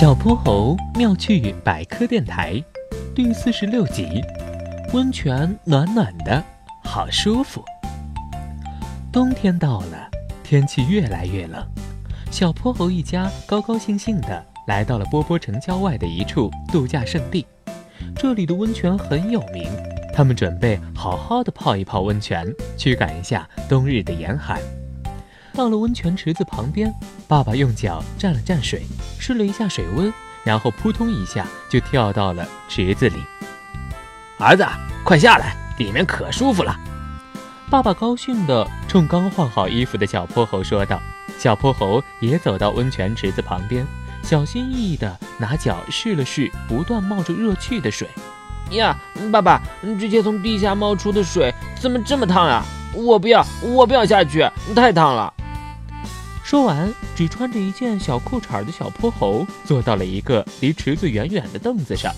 小泼猴妙趣百科电台第四十六集：温泉暖暖的，好舒服。冬天到了，天气越来越冷，小泼猴一家高高兴兴地来到了波波城郊外的一处度假胜地。这里的温泉很有名，他们准备好好的泡一泡温泉，驱赶一下冬日的严寒。到了温泉池子旁边，爸爸用脚蘸了蘸水，试了一下水温，然后扑通一下就跳到了池子里。儿子，快下来，里面可舒服了。爸爸高兴地冲刚换好衣服的小泼猴说道。小泼猴也走到温泉池子旁边，小心翼翼地拿脚试了试不断冒着热气的水。呀，爸爸，这些从地下冒出的水怎么这么烫啊？我不要，我不要下去，太烫了。说完，只穿着一件小裤衩的小泼猴坐到了一个离池子远远的凳子上。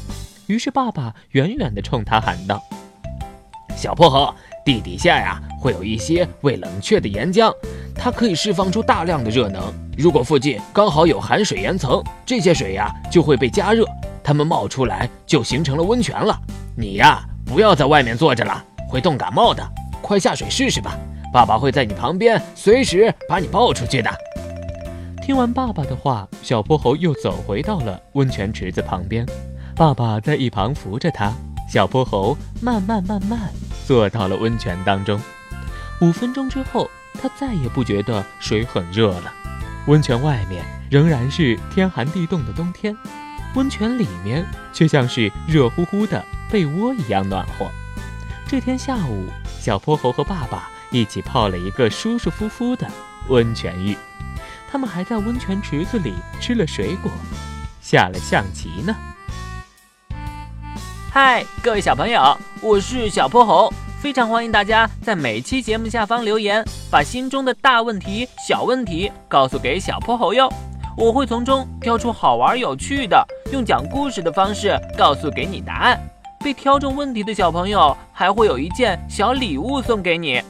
于是，爸爸远远地冲他喊道：“小泼猴，地底下呀会有一些未冷却的岩浆，它可以释放出大量的热能。如果附近刚好有含水岩层，这些水呀就会被加热，它们冒出来就形成了温泉了。你呀不要在外面坐着了，会冻感冒的。快下水试试吧。”爸爸会在你旁边，随时把你抱出去的。听完爸爸的话，小泼猴又走回到了温泉池子旁边。爸爸在一旁扶着他，小泼猴慢慢慢慢坐到了温泉当中。五分钟之后，他再也不觉得水很热了。温泉外面仍然是天寒地冻的冬天，温泉里面却像是热乎乎的被窝一样暖和。这天下午，小泼猴和爸爸。一起泡了一个舒舒服服的温泉浴，他们还在温泉池子里吃了水果，下了象棋呢。嗨，各位小朋友，我是小泼猴，非常欢迎大家在每期节目下方留言，把心中的大问题、小问题告诉给小泼猴哟，我会从中挑出好玩有趣的，用讲故事的方式告诉给你答案。被挑中问题的小朋友还会有一件小礼物送给你。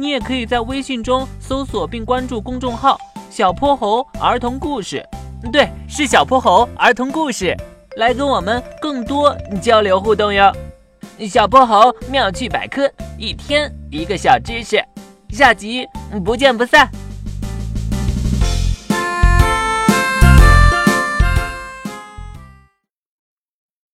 你也可以在微信中搜索并关注公众号“小泼猴儿童故事”，对，是小泼猴儿童故事，来跟我们更多交流互动哟。小泼猴妙趣百科，一天一个小知识，下集不见不散。